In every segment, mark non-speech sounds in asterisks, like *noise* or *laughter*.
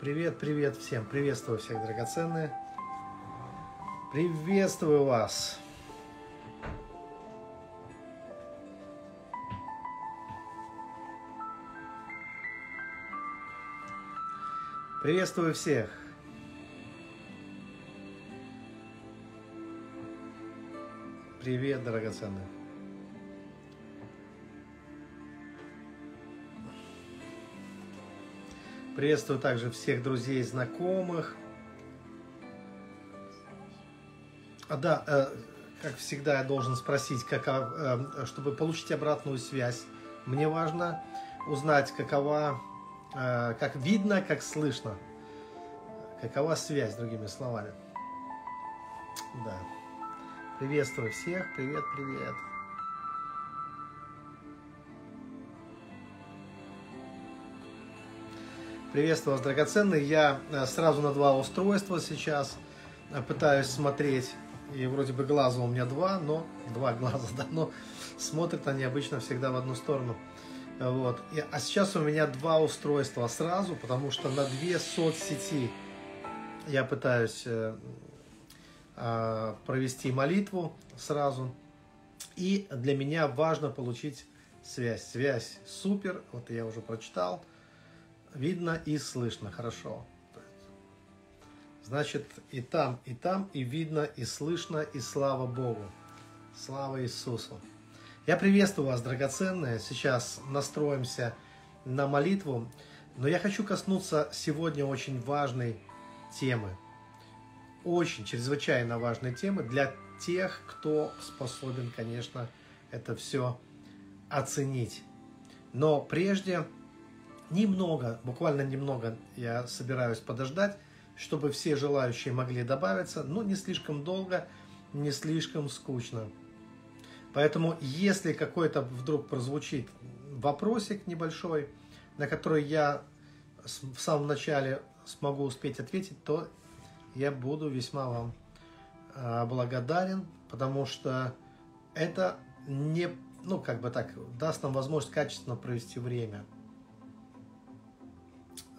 Привет, привет всем. Приветствую всех, драгоценные. Приветствую вас. Приветствую всех. Привет, драгоценные. Приветствую также всех друзей, знакомых. А, да, э, как всегда, я должен спросить, как, э, чтобы получить обратную связь. Мне важно узнать, какова, э, как видно, как слышно. Какова связь, другими словами. Да. Приветствую всех. Привет, привет. Приветствую вас, драгоценные. Я э, сразу на два устройства сейчас э, пытаюсь смотреть. И вроде бы глаза у меня два, но два *laughs* глаза, да, но смотрят они обычно всегда в одну сторону. Вот. И, а сейчас у меня два устройства сразу, потому что на две соцсети я пытаюсь э, э, провести молитву сразу. И для меня важно получить связь. Связь супер, вот я уже прочитал видно и слышно хорошо. Значит, и там, и там, и видно, и слышно, и слава Богу. Слава Иисусу. Я приветствую вас, драгоценные. Сейчас настроимся на молитву. Но я хочу коснуться сегодня очень важной темы. Очень, чрезвычайно важной темы для тех, кто способен, конечно, это все оценить. Но прежде Немного, буквально немного я собираюсь подождать, чтобы все желающие могли добавиться, но не слишком долго, не слишком скучно. Поэтому, если какой-то вдруг прозвучит вопросик небольшой, на который я в самом начале смогу успеть ответить, то я буду весьма вам а, благодарен, потому что это не, ну, как бы так, даст нам возможность качественно провести время.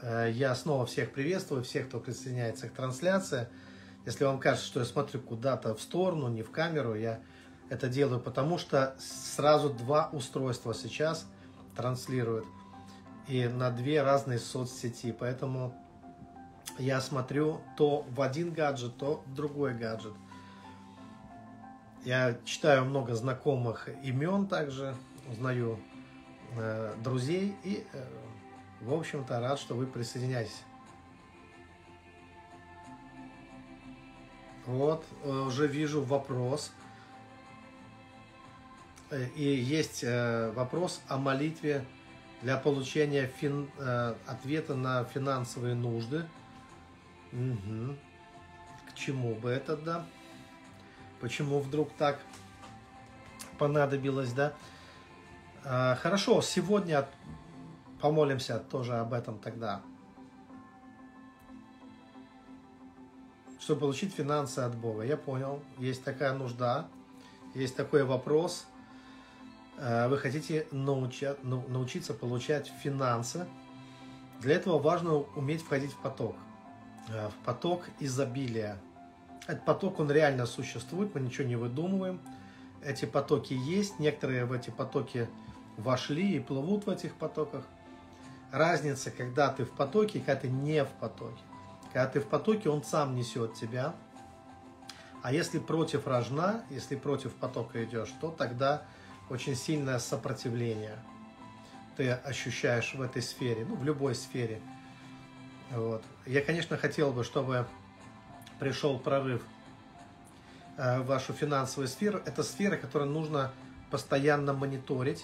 Э, я снова всех приветствую, всех, кто присоединяется к трансляции. Если вам кажется, что я смотрю куда-то в сторону, не в камеру, я это делаю, потому что сразу два устройства сейчас транслируют и на две разные соцсети. Поэтому я смотрю то в один гаджет, то в другой гаджет. Я читаю много знакомых имен также, узнаю э, друзей и э, в общем-то, рад, что вы присоединяетесь. Вот, э, уже вижу вопрос. Э, и есть э, вопрос о молитве для получения фин, ответа на финансовые нужды. Угу. К чему бы это, да? Почему вдруг так понадобилось, да? Хорошо, сегодня Помолимся тоже об этом тогда. Чтобы получить финансы от Бога. Я понял, есть такая нужда, есть такой вопрос. Э, вы хотите науча, научиться получать финансы. Для этого важно уметь входить в поток. Э, в поток изобилия. Этот поток, он реально существует, мы ничего не выдумываем. Эти потоки есть, некоторые в эти потоки вошли и плывут в этих потоках – разница, когда ты в потоке когда ты не в потоке. Когда ты в потоке, он сам несет тебя. А если против рожна, если против потока идешь, то тогда очень сильное сопротивление ты ощущаешь в этой сфере, ну, в любой сфере. Вот. Я, конечно, хотел бы, чтобы пришел прорыв э, в вашу финансовую сферу. Это сфера, которую нужно постоянно мониторить.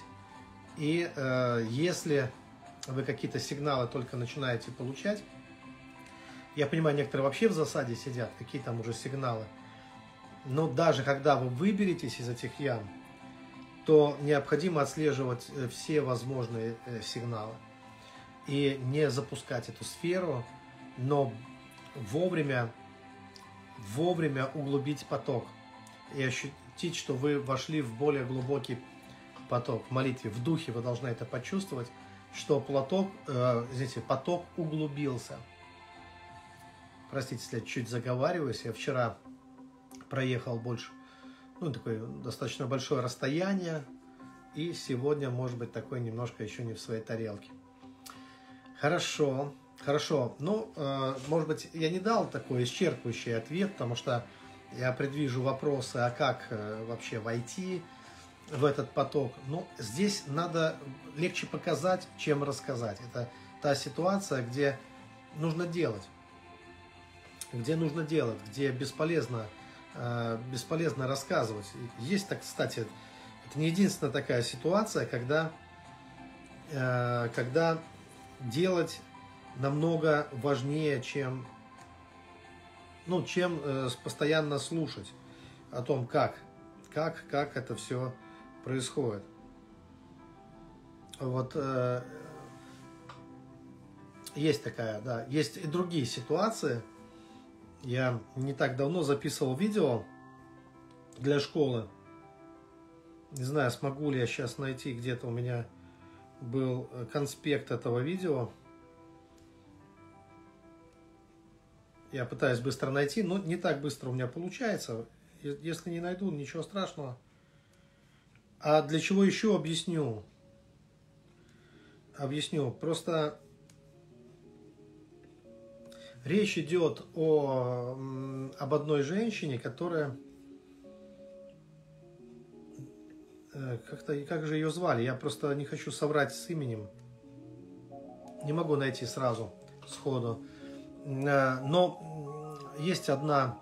И э, если вы какие-то сигналы только начинаете получать. Я понимаю, некоторые вообще в засаде сидят, какие там уже сигналы. Но даже когда вы выберетесь из этих ям, то необходимо отслеживать э, все возможные э, сигналы и не запускать эту сферу, но вовремя, вовремя углубить поток и ощутить, что вы вошли в более глубокий поток в молитве, в духе вы должны это почувствовать, что платок, э, извините, поток углубился. простите, если я чуть заговариваюсь, я вчера проехал больше, ну, такое достаточно большое расстояние, и сегодня, может быть, такой немножко еще не в своей тарелке. Хорошо, хорошо. Ну, э, может быть, я не дал такой исчерпывающий ответ, потому что я предвижу вопросы, а как э, вообще войти в этот поток. Ну, здесь надо легче показать, чем рассказать. Это та ситуация, где нужно делать. Где нужно делать, где бесполезно, э, бесполезно рассказывать. Есть, так, кстати, это не единственная такая ситуация, когда, когда делать намного важнее, чем, ну, чем э, постоянно слушать о том, как, как, как это все происходит. Вот э, есть такая, да, есть и другие ситуации. Я не так давно записывал видео для школы. Не знаю, смогу ли я сейчас найти где-то у меня был конспект этого видео. Я пытаюсь быстро найти, но не так быстро у меня получается. Если не найду, ничего страшного. А для чего еще объясню? Объясню. Просто речь идет о, об одной женщине, которая Э, как-то, как же ее звали? Я просто не хочу соврать с именем. Не могу найти сразу, сходу. Э, но есть одна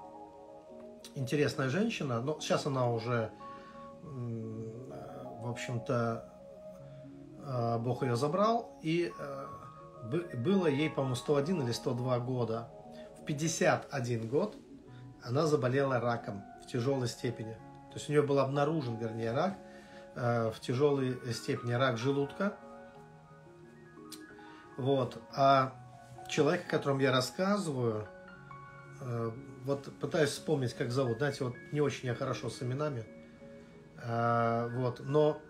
интересная женщина, но сейчас она уже, общем-то, э, Бог ее забрал, и было ей, по-моему, 101 или 102 года. В 51 год она заболела раком в тяжелой степени. То есть у нее был обнаружен, вернее, рак, Э, в тяжелой степени рак желудка. Вот. А человек, о котором я рассказываю, э, вот пытаюсь вспомнить, как зовут. Знаете, вот не очень я хорошо с именами. Э, вот. Но,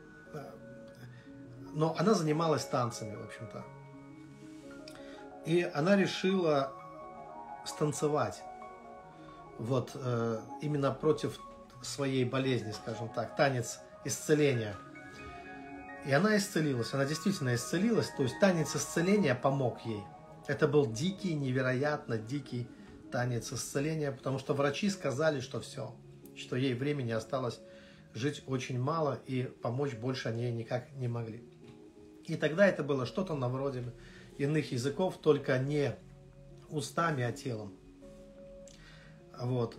но она занималась танцами, в общем-то. И она решила станцевать. Вот именно против своей болезни, скажем так. Танец исцеления. И она исцелилась, она действительно исцелилась, то есть танец исцеления помог ей. Это был дикий, невероятно дикий танец исцеления, потому что врачи сказали, что все, что ей времени осталось жить очень мало, и помочь больше они никак не могли. И тогда это было что-то на вроде иных языков, только не устами, а телом. Вот.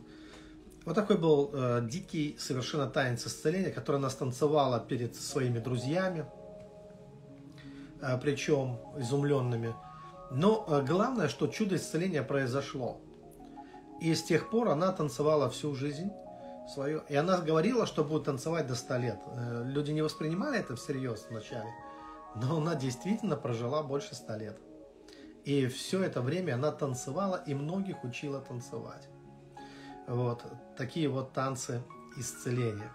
Вот такой был э, дикий совершенно танец исцеления, который она станцевала перед своими друзьями, э, причем изумленными. Но э, главное, что чудо исцеления произошло. И с тех пор она танцевала всю жизнь свою. И она говорила, что будет танцевать до 100 лет. Э, люди не воспринимали это всерьез вначале. Но она действительно прожила больше 100 лет. И все это время она танцевала и многих учила танцевать. Вот такие вот танцы исцеления.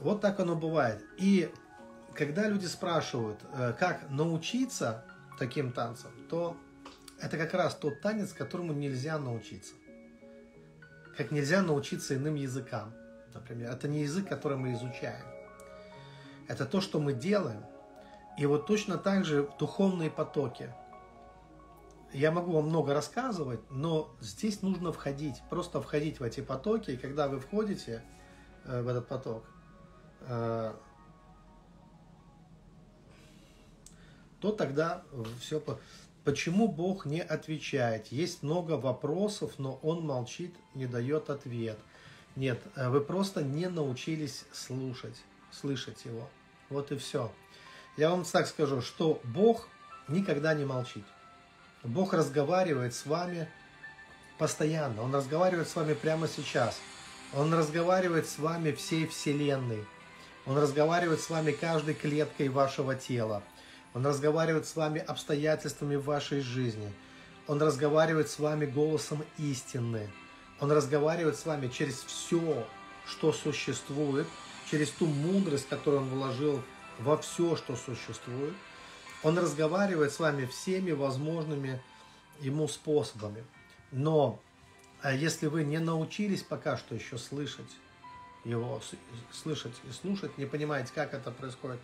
Вот так оно бывает. И когда люди спрашивают, э, как научиться таким танцам, то это как раз тот танец, которому нельзя научиться. Как нельзя научиться иным языкам, например. Это не язык, который мы изучаем. Это то, что мы делаем. И вот точно так же в духовные потоки – я могу вам много рассказывать, но здесь нужно входить, просто входить в эти потоки, и когда вы входите э, в этот поток, э, то тогда все... Почему Бог не отвечает? Есть много вопросов, но Он молчит, не дает ответ. Нет, э, вы просто не научились слушать, слышать Его. Вот и все. Я вам так скажу, что Бог никогда не молчит. Бог разговаривает с вами постоянно. Он разговаривает с вами прямо сейчас. Он разговаривает с вами всей Вселенной. Он разговаривает с вами каждой клеткой вашего тела. Он разговаривает с вами обстоятельствами вашей жизни. Он разговаривает с вами голосом истины. Он разговаривает с вами через все, что существует, через ту мудрость, которую Он вложил во все, что существует. Он разговаривает с вами всеми возможными ему способами. Но а если вы не научились пока что еще слышать его, слышать и слушать, не понимаете, как это происходит,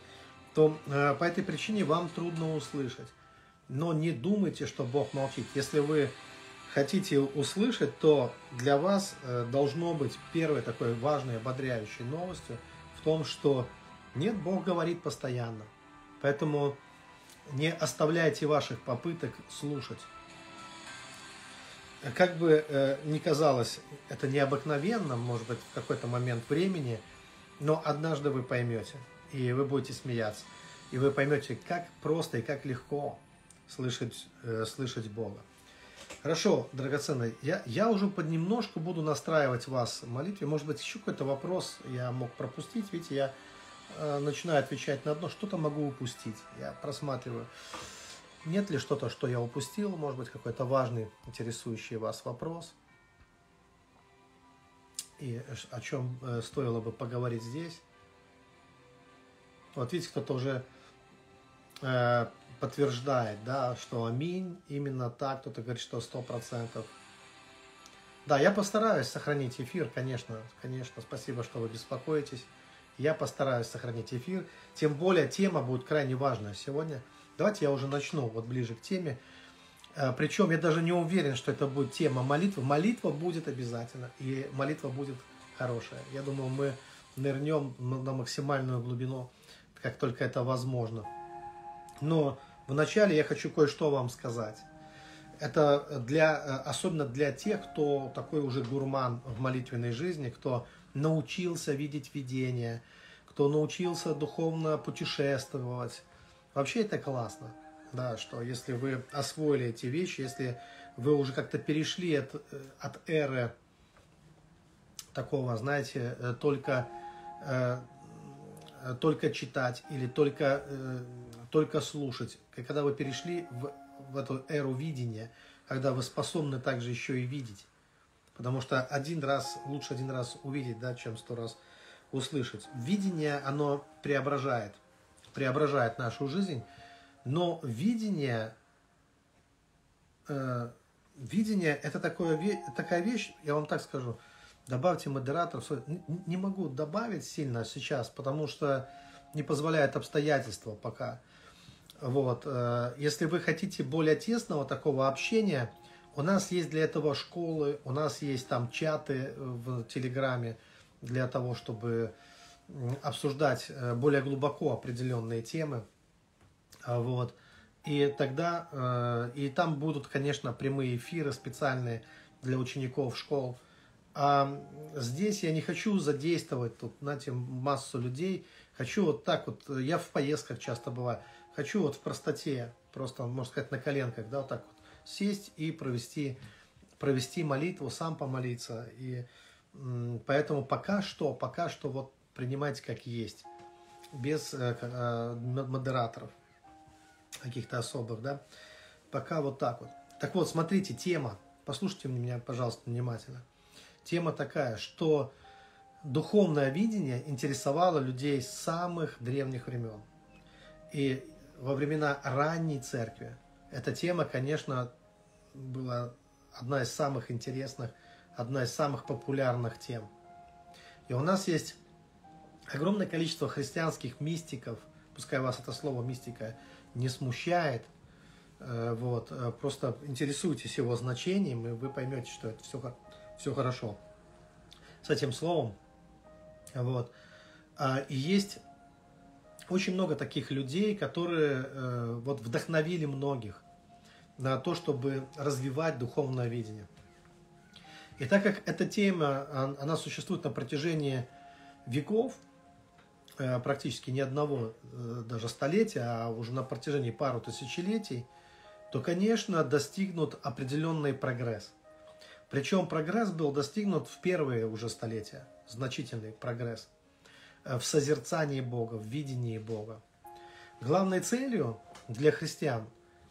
то э, по этой причине вам трудно услышать. Но не думайте, что Бог молчит. Если вы хотите услышать, то для вас э, должно быть первой такой важной, ободряющей новостью в том, что нет, Бог говорит постоянно. Поэтому не оставляйте ваших попыток слушать. Как бы э, ни казалось это необыкновенно, может быть, в какой-то момент времени, но однажды вы поймете, и вы будете смеяться, и вы поймете, как просто и как легко слышать, э, слышать Бога. Хорошо, драгоценные, я, я уже поднемножку буду настраивать вас в молитве. Может быть, еще какой-то вопрос я мог пропустить. Видите, я э, начинаю отвечать на одно, что-то могу упустить. Я просматриваю. Нет ли что-то, что я упустил? Может быть, какой-то важный, интересующий вас вопрос? И о чем э, стоило бы поговорить здесь? Вот видите, кто-то уже э, подтверждает, да, что аминь, именно так, кто-то говорит, что сто процентов. Да, я постараюсь сохранить эфир, конечно, конечно, спасибо, что вы беспокоитесь. Я постараюсь сохранить эфир, тем более тема будет крайне важная сегодня. Давайте я уже начну вот ближе к теме. Э, Причем я даже не уверен, что это будет тема молитвы. Молитва будет обязательно, и молитва будет хорошая. Я думаю, мы нырнем на максимальную глубину, как только это возможно. Но Вначале я хочу кое-что вам сказать. Это для, э, особенно для тех, кто такой уже гурман в молитвенной жизни, кто научился видеть видение, кто научился духовно путешествовать. Вообще это классно, да, что если вы освоили эти вещи, если вы уже как-то перешли от, э, от эры такого, знаете, э, только, только читать или только только слушать. Когда вы перешли в, в эту эру видения, когда вы способны также еще и видеть. Потому что один раз, лучше один раз увидеть, да, чем сто раз услышать. Видение, оно преображает, преображает нашу жизнь, но видение, э, видение это такое, такая вещь, я вам так скажу, добавьте модератор, не могу добавить сильно сейчас, потому что не позволяет обстоятельства пока. Вот. Э, если вы хотите более тесного такого общения, у нас есть для этого школы, у нас есть там чаты в Телеграме для того, чтобы обсуждать э, более глубоко определенные темы. А, вот. И тогда, э, и там будут, конечно, прямые эфиры специальные для учеников школ. А здесь я не хочу задействовать тут, знаете, массу людей. Хочу вот так вот, я в поездках часто бываю. Хочу вот в простоте, просто, можно сказать, на коленках, да, вот так вот сесть и провести, провести молитву, сам помолиться. И поэтому пока что, пока что вот принимайте как есть, без э, э, модераторов каких-то особых, да. Пока вот так вот. Так вот, смотрите, тема, послушайте меня, пожалуйста, внимательно. Тема такая, что духовное видение интересовало людей с самых древних времен. И во времена ранней церкви эта тема, конечно, была одна из самых интересных, одна из самых популярных тем. И у нас есть огромное количество христианских мистиков, пускай вас это слово мистика не смущает, э, вот, э, просто интересуйтесь его значением, и вы поймете, что это все, все хорошо с этим словом. Вот. А, и есть очень много таких людей, которые э, вот вдохновили многих на то, чтобы развивать духовное видение. И так как эта тема, она существует на протяжении веков, э, практически ни одного э, даже столетия, а уже на протяжении пару тысячелетий, то, конечно, достигнут определенный прогресс. Причем прогресс был достигнут в первые уже столетия, значительный прогресс – Э, в созерцании Бога, в видении Бога. Главной целью для христиан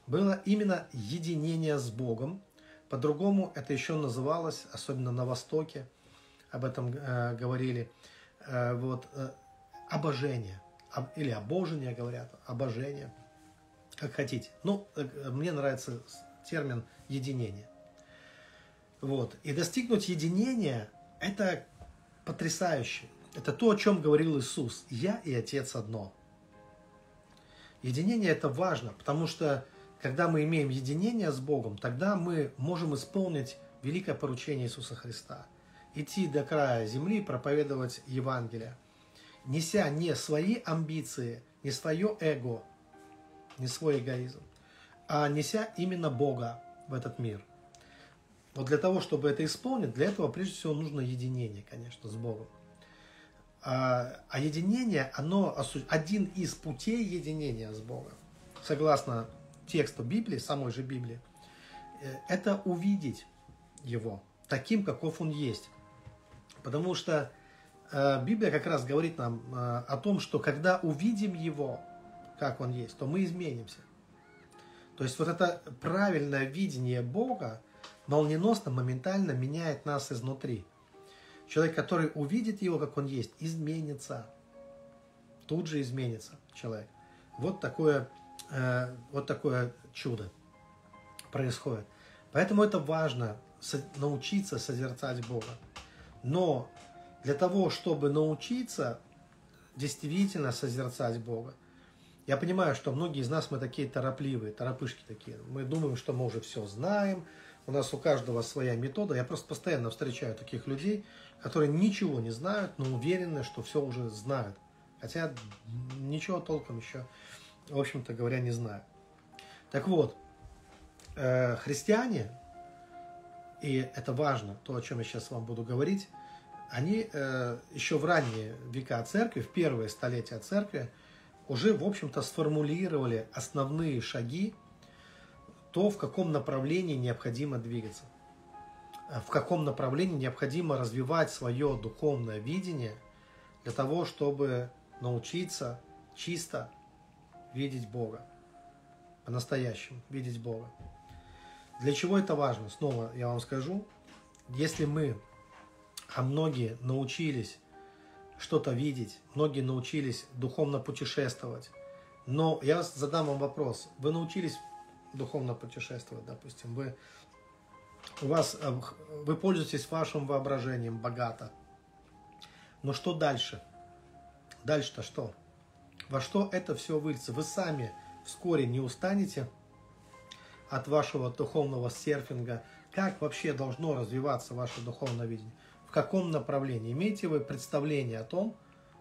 было именно единение с Богом. По-другому это еще называлось, особенно на Востоке, об этом э, говорили, э, вот, э, обожение. Об, или обожение говорят, обожение, как хотите. Ну, э, мне нравится термин единение. Вот. И достигнуть единения – это потрясающе. Это то, о чем говорил Иисус. Я и Отец одно. Единение – это важно, потому что когда мы имеем единение с Богом, тогда мы можем исполнить великое поручение Иисуса Христа. Идти до края земли, проповедовать Евангелие, неся не свои амбиции, не свое эго, не свой эгоизм, а неся именно Бога в этот мир. Вот для того, чтобы это исполнить, для этого прежде всего нужно единение, конечно, с Богом. А, а единение, оно один из путей единения с Богом, согласно тексту Библии, самой же Библии, э, это увидеть его таким, каков он есть. Потому что э, Библия как раз говорит нам э, о том, что когда увидим его, как он есть, то мы изменимся. То есть вот это правильное видение Бога молниеносно, моментально меняет нас изнутри. Человек, который увидит его, как он есть, изменится. Тут же изменится человек. Вот такое, э, вот такое чудо происходит. Поэтому это важно научиться созерцать Бога. Но для того, чтобы научиться действительно созерцать Бога, я понимаю, что многие из нас мы такие торопливые, торопышки такие. Мы думаем, что мы уже все знаем, у нас у каждого своя метода. Я просто постоянно встречаю таких людей, которые ничего не знают, но уверены, что все уже знают. Хотя ничего толком еще, в общем-то говоря, не знают. Так вот, э, христиане, и это важно, то, о чем я сейчас вам буду говорить, они э, еще в ранние века церкви, в первые столетия церкви, уже, в общем-то, сформулировали основные шаги, то, в каком направлении необходимо двигаться, э, в каком направлении необходимо развивать свое духовное видение для того, чтобы научиться чисто видеть Бога, по-настоящему видеть Бога. Для чего это важно? Снова я вам скажу, если мы, а многие научились что-то видеть, многие научились духовно путешествовать. Но я задам вам вопрос. Вы научились духовно путешествовать, допустим, вы, у вас, э, вы пользуетесь вашим воображением богато. Но что дальше? Дальше-то что? Во что это все выльется? Вы сами вскоре не устанете от вашего духовного серфинга. Как вообще должно развиваться ваше духовное видение? в каком направлении. Имеете вы представление о том,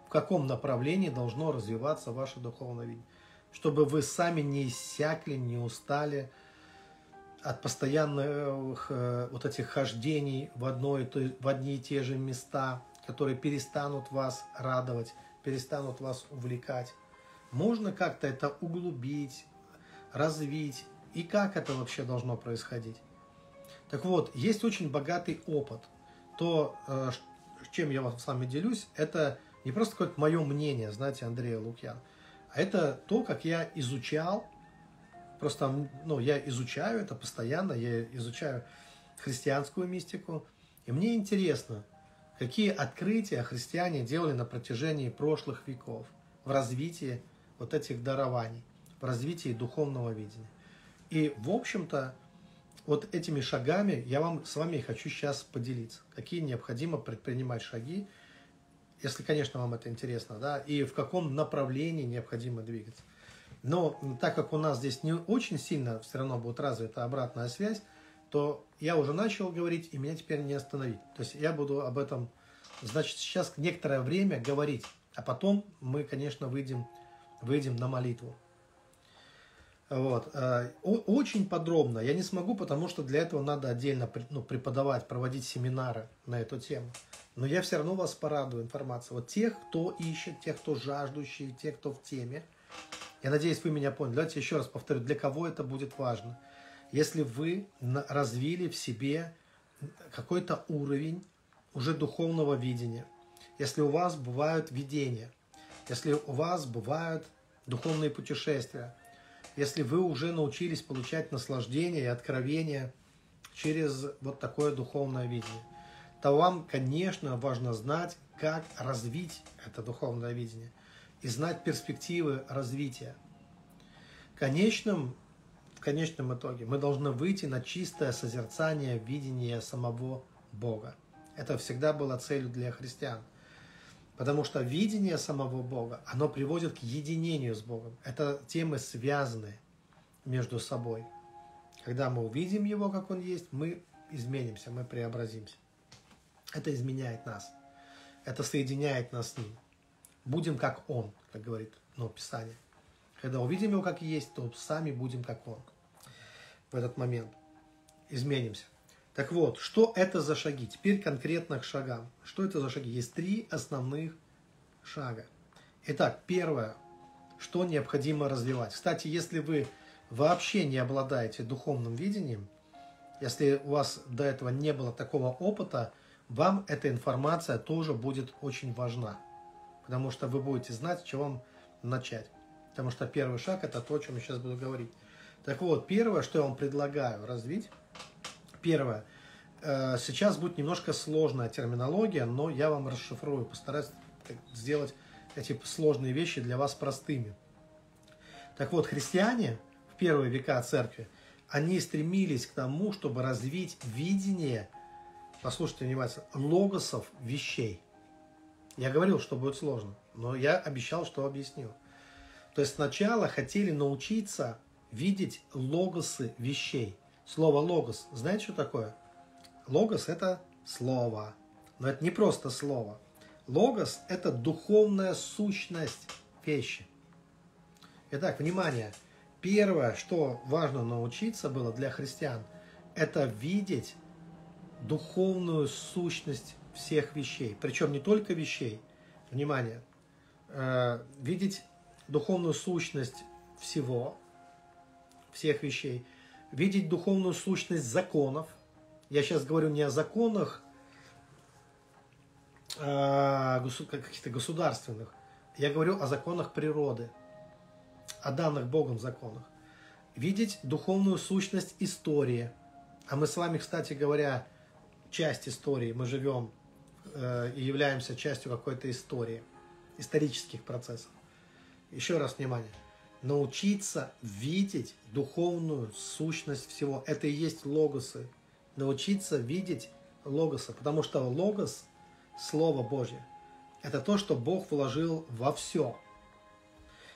в каком направлении должно развиваться ваше духовное видение. Чтобы вы сами не иссякли, не устали от постоянных э, вот этих хождений в, одно и то, в одни и те же места, которые перестанут вас радовать, перестанут вас увлекать. Можно как-то это углубить, развить. И как это вообще должно происходить? Так вот, есть очень богатый опыт – то, э, чем я с вами делюсь, это не просто какое-то мое мнение, знаете, Андрея Лукьян, а это то, как я изучал, просто, ну, я изучаю это постоянно, я изучаю христианскую мистику, и мне интересно, какие открытия христиане делали на протяжении прошлых веков в развитии вот этих дарований, в развитии духовного видения. И, в общем-то, вот этими шагами я вам с вами хочу сейчас поделиться. Какие необходимо предпринимать шаги, если, конечно, вам это интересно, да, и в каком направлении необходимо двигаться. Но так как у нас здесь не очень сильно все равно будет развита обратная связь, то я уже начал говорить, и меня теперь не остановить. То есть я буду об этом, значит, сейчас некоторое время говорить, а потом мы, конечно, выйдем, выйдем на молитву. Вот. Э, очень подробно я не смогу, потому что для этого надо отдельно ну, преподавать, проводить семинары на эту тему. Но я все равно вас порадую информацией. Вот тех, кто ищет, тех, кто жаждущий, тех, кто в теме. Я надеюсь, вы меня поняли. Давайте еще раз повторю, для кого это будет важно. Если вы развили в себе какой-то уровень уже духовного видения, если у вас бывают видения, если у вас бывают духовные путешествия, если вы уже научились получать наслаждение и откровение через вот такое духовное видение, то вам, конечно, важно знать, как развить это духовное видение и знать перспективы развития. В конечном, конечном итоге мы должны выйти на чистое созерцание, видение самого Бога. Это всегда было целью для христиан. Потому что видение самого Бога, оно приводит к единению с Богом. Это темы связаны между собой. Когда мы увидим Его, как Он есть, мы изменимся, мы преобразимся. Это изменяет нас. Это соединяет нас с Ним. Будем как Он, как говорит ну, Писание. Когда увидим Его, как есть, то сами будем как Он. В этот момент изменимся. Так вот, что это за шаги? Теперь конкретно к шагам. Что это за шаги? Есть три основных шага. Итак, первое, что необходимо развивать. Кстати, если вы вообще не обладаете духовным видением, если у вас до этого не было такого опыта, вам эта информация тоже будет очень важна. Потому что вы будете знать, с чего вам начать. Потому что первый шаг это то, о чем я сейчас буду говорить. Так вот, первое, что я вам предлагаю развить, Первое. Э, сейчас будет немножко сложная терминология, но я вам расшифрую, постараюсь сделать эти сложные вещи для вас простыми. Так вот, христиане в первые века церкви, они стремились к тому, чтобы развить видение, послушайте внимательно, логосов вещей. Я говорил, что будет сложно, но я обещал, что объясню. То есть сначала хотели научиться видеть логосы вещей. Слово логос, знаете, что такое? Логос – это слово. Но это не просто слово. Логос – это духовная сущность вещи. Итак, внимание. Первое, что важно научиться было для христиан, это видеть духовную сущность всех вещей. Причем не только вещей. Внимание. Э, видеть духовную сущность всего, всех вещей – видеть духовную сущность законов. Я сейчас говорю не о законах а, каких-то государственных. Я говорю о законах природы, о данных Богом законах. Видеть духовную сущность истории. А мы с вами, кстати говоря, часть истории. Мы живем э, и являемся частью какой-то истории, исторических процессов. Еще раз внимание научиться видеть духовную сущность всего. Это и есть логосы. Научиться видеть логоса, потому что логос – Слово Божье. Это то, что Бог вложил во все.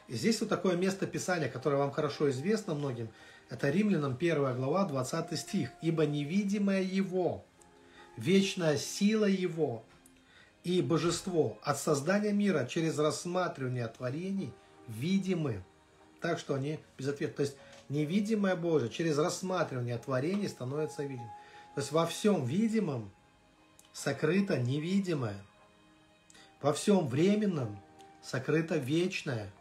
И здесь вот такое место Писания, которое вам хорошо известно многим, это Римлянам 1 глава, 20 стих. «Ибо невидимое Его, вечная сила Его и божество от создания мира через рассматривание творений видимы, так, что они безответны. То есть невидимое Божие через рассматривание творений становится видимым. То есть во всем видимом сокрыто невидимое. Во всем временном сокрыто вечное.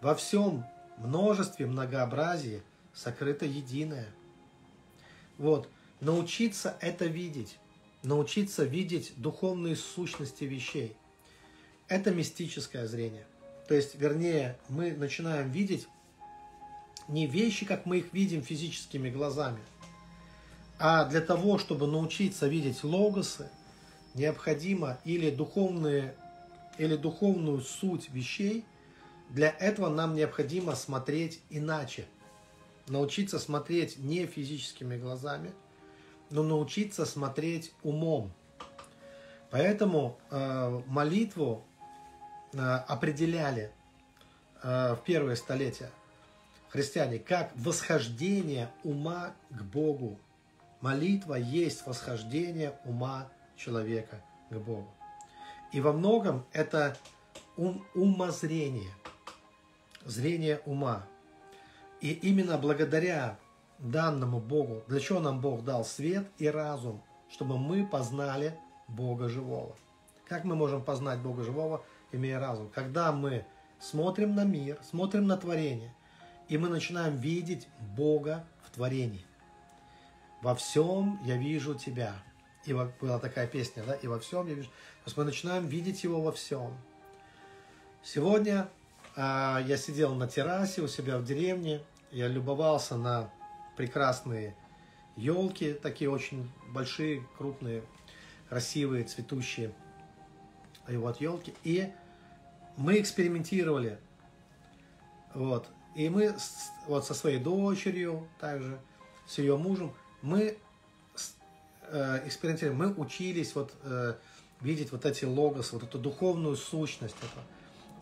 Во всем множестве, многообразии сокрыто единое. Вот. Научиться это видеть. Научиться видеть духовные сущности вещей. Это мистическое зрение. То есть, вернее, мы начинаем видеть не вещи, как мы их видим физическими глазами, а для того, чтобы научиться видеть логосы, необходимо или духовные, или духовную суть вещей, для этого нам необходимо смотреть иначе. Научиться смотреть не физическими глазами, но научиться смотреть умом. Поэтому э, молитву э, определяли э, в первые столетия христиане, как восхождение ума к Богу. Молитва есть восхождение ума человека к Богу. И во многом это ум, умозрение, зрение ума. И именно благодаря данному Богу, для чего нам Бог дал свет и разум, чтобы мы познали Бога живого. Как мы можем познать Бога живого, имея разум? Когда мы смотрим на мир, смотрим на творение, и мы начинаем видеть Бога в творении. Во всем я вижу тебя. И была такая песня, да, и во всем я вижу. То есть мы начинаем видеть его во всем. Сегодня а, я сидел на террасе у себя в деревне, я любовался на прекрасные елки, такие очень большие, крупные, красивые, цветущие. И вот елки. И мы экспериментировали. Вот. И мы вот со своей дочерью, также с ее мужем, мы э, экспериментировали, мы учились вот э, видеть вот эти логосы, вот эту духовную сущность этого,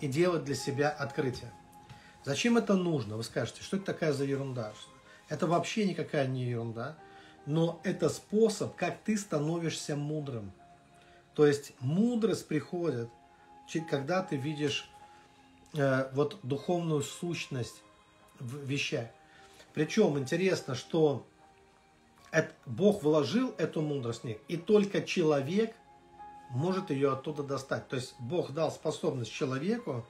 и делать для себя открытие. Зачем это нужно? Вы скажете, что это такая за ерунда? Это вообще никакая не ерунда, но это способ, как ты становишься мудрым. То есть мудрость приходит, когда ты видишь э, вот духовную сущность вещах. Причем интересно, что Бог вложил эту мудрость в них, и только человек может ее оттуда достать. То есть Бог дал способность человеку,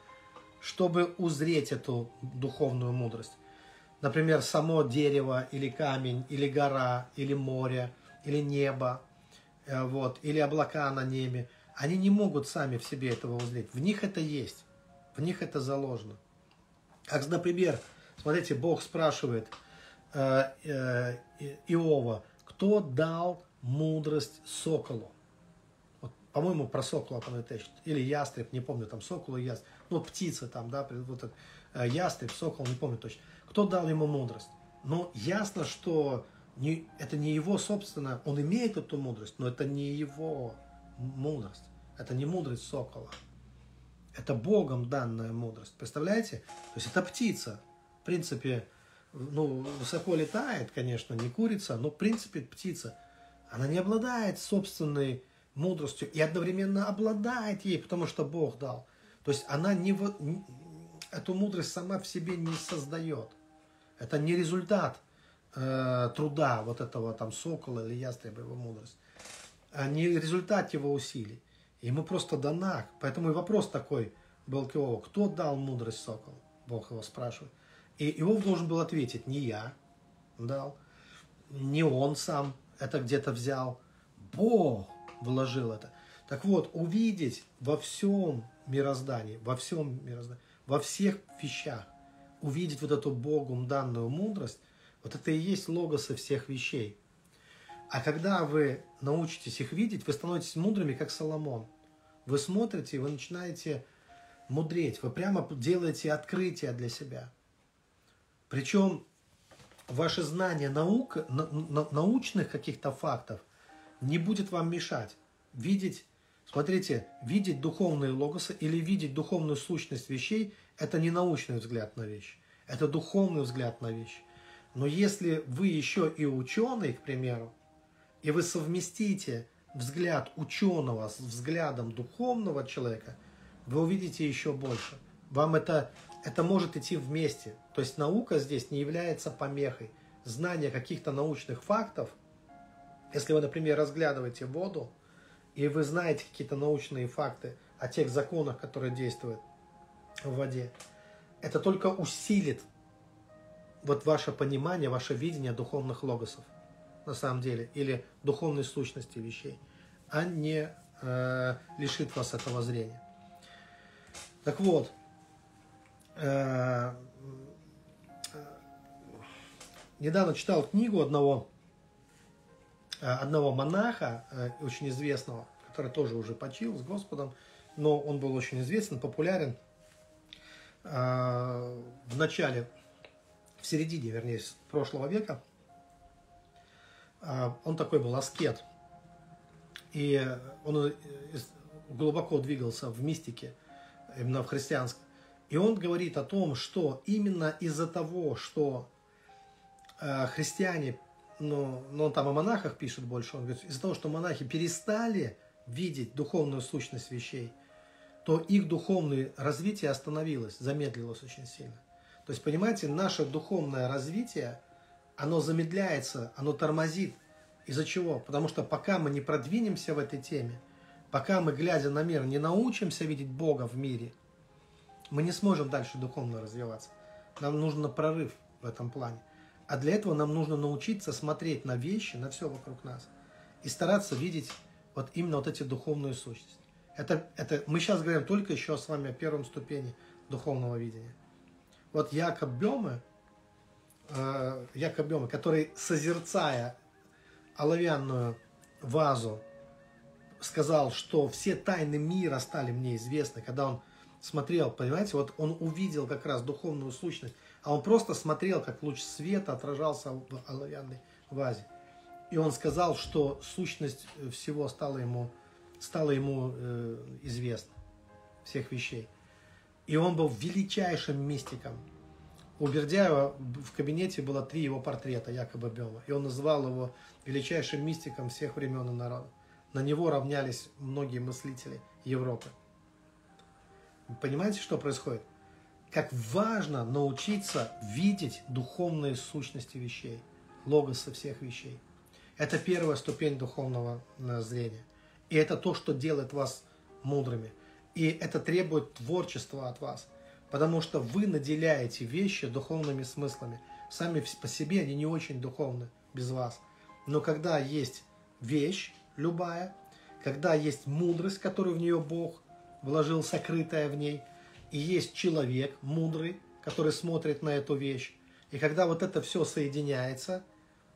чтобы узреть эту духовную мудрость. Например, само дерево, или камень, или гора, или море, или небо, э, вот, или облака на небе. Они не могут сами в себе этого узреть. В них это есть, в них это заложено. Как, например, смотрите, Бог спрашивает э, э, Иова, кто дал мудрость соколу? Вот, по-моему, про сокола там это или ястреб, не помню, там сокол и ястреб. Ну, птица там, да, вот этот, э, ястреб, сокол, не помню точно. Кто дал ему мудрость? Но ясно, что не, это не его собственное, он имеет эту мудрость, но это не его мудрость. Это не мудрость сокола. Это Богом данная мудрость. Представляете? То есть это птица. В принципе, ну, высоко летает, конечно, не курица, но в принципе птица. Она не обладает собственной мудростью и одновременно обладает ей, потому что Бог дал. То есть она не, эту мудрость сама в себе не создает. Это не результат э, труда вот этого там сокола или ястреба его мудрость, а не результат его усилий. Ему просто дана. Поэтому и вопрос такой был к Иову. Кто дал мудрость соколу? Бог его спрашивает. И Иов должен был ответить, не я дал, не он сам это где-то взял. Бог вложил это. Так вот, увидеть во всем мироздании, во всем мироздании, во всех вещах, увидеть вот эту Богом данную мудрость, вот это и есть логосы всех вещей. А когда вы научитесь их видеть, вы становитесь мудрыми, как Соломон. Вы смотрите, вы начинаете мудреть, вы прямо делаете открытие для себя. Причем ваше знание наук, на, на, научных каких-то фактов не будет вам мешать видеть Смотрите, видеть духовные логосы или видеть духовную сущность вещей – это не научный взгляд на вещь, это духовный взгляд на вещь. Но если вы еще и ученый, к примеру, и вы совместите взгляд ученого с взглядом духовного человека, вы увидите еще больше. Вам это, это может идти вместе. То есть наука здесь не является помехой. Знание каких-то научных фактов, если вы, например, разглядываете воду, и вы знаете какие-то научные факты о тех законах, которые действуют в воде, это только усилит вот ваше понимание, ваше видение духовных логосов на самом деле, или духовной сущности вещей, а не э, лишит вас этого зрения. Так вот, недавно читал книгу одного Э, одного монаха, э, очень известного, который тоже уже почил с Господом, но он был очень известен, популярен э, в начале, в середине, вернее, прошлого века. Он такой был аскет, и он глубоко двигался в мистике, именно в христианском. И он говорит о том, что именно из-за того, что христиане но, но он там о монахах пишет больше, он говорит, из-за того, что монахи перестали видеть духовную сущность вещей, то их духовное развитие остановилось, замедлилось очень сильно. То есть, понимаете, наше духовное развитие, оно замедляется, оно тормозит. Из-за чего? Потому что пока мы не продвинемся в этой теме, пока мы, глядя на мир, не научимся видеть Бога в мире, мы не сможем дальше духовно развиваться. Нам нужен прорыв в этом плане. А для этого нам нужно научиться смотреть на вещи, на все вокруг нас и стараться видеть вот именно вот эти духовную сущность. Это, это, мы сейчас говорим только еще с вами о первом ступени духовного видения. Вот Якоб Бемы, э, Якоб Бемы, который, созерцая оловянную вазу, сказал, что все тайны мира стали мне известны, когда он смотрел, понимаете, вот он увидел как раз духовную сущность а он просто смотрел, как луч света отражался в оловянной вазе. И он сказал, что сущность всего стала ему, стала ему э, известна, всех вещей. И он был величайшим мистиком. У Бердяева в кабинете было три его портрета якобы Бема. И он называл его величайшим мистиком всех времен и народов. На него равнялись многие мыслители Европы. Понимаете, что происходит? Как важно научиться видеть духовные сущности вещей, логосы всех вещей. Это первая ступень духовного э, зрения. И это то, что делает вас мудрыми. И это требует творчества от вас. Потому что вы наделяете вещи духовными смыслами. Сами по себе они не очень духовны без вас. Но когда есть вещь, любая, когда есть мудрость, которую в нее Бог вложил, сокрытая в ней, и есть человек мудрый, который смотрит на эту вещь, и когда вот это все соединяется,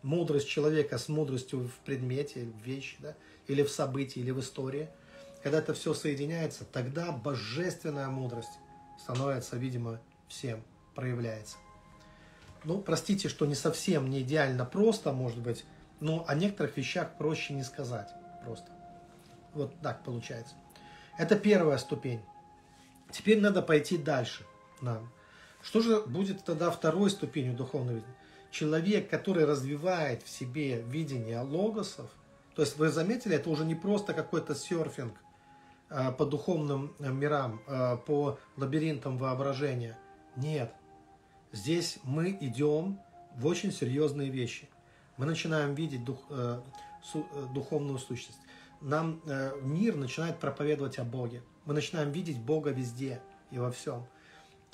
мудрость человека с мудростью в предмете, в вещи, да, или в событии, или в истории, когда это все соединяется, тогда божественная мудрость становится, видимо, всем, проявляется. Ну, простите, что не совсем не идеально просто, может быть, но о некоторых вещах проще не сказать просто. Вот так получается. Это первая ступень. Теперь надо пойти дальше нам. Что же будет тогда второй ступенью духовного видения? Человек, который развивает в себе видение логосов, то есть вы заметили, это уже не просто какой-то серфинг э, по духовным э, мирам, э, по лабиринтам воображения. Нет. Здесь мы идем в очень серьезные вещи. Мы начинаем видеть дух, духовную сущность нам э, мир начинает проповедовать о Боге. Мы начинаем видеть Бога везде и во всем.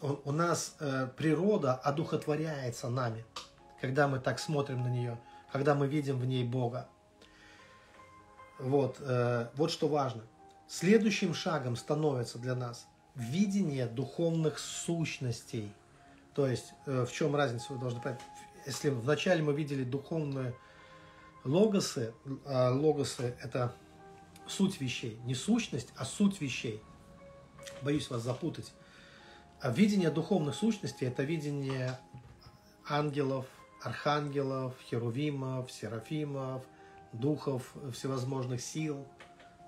У, у нас э, природа одухотворяется нами, когда мы так смотрим на нее, когда мы видим в ней Бога. Вот, э, вот что важно. Следующим шагом становится для нас видение духовных сущностей. То есть, э, в чем разница, вы должны понять. Если вначале мы видели духовные логосы, а логосы это суть вещей. Не сущность, а суть вещей. Боюсь вас запутать. А видение духовных сущностей – это видение ангелов, архангелов, херувимов, серафимов, духов всевозможных сил.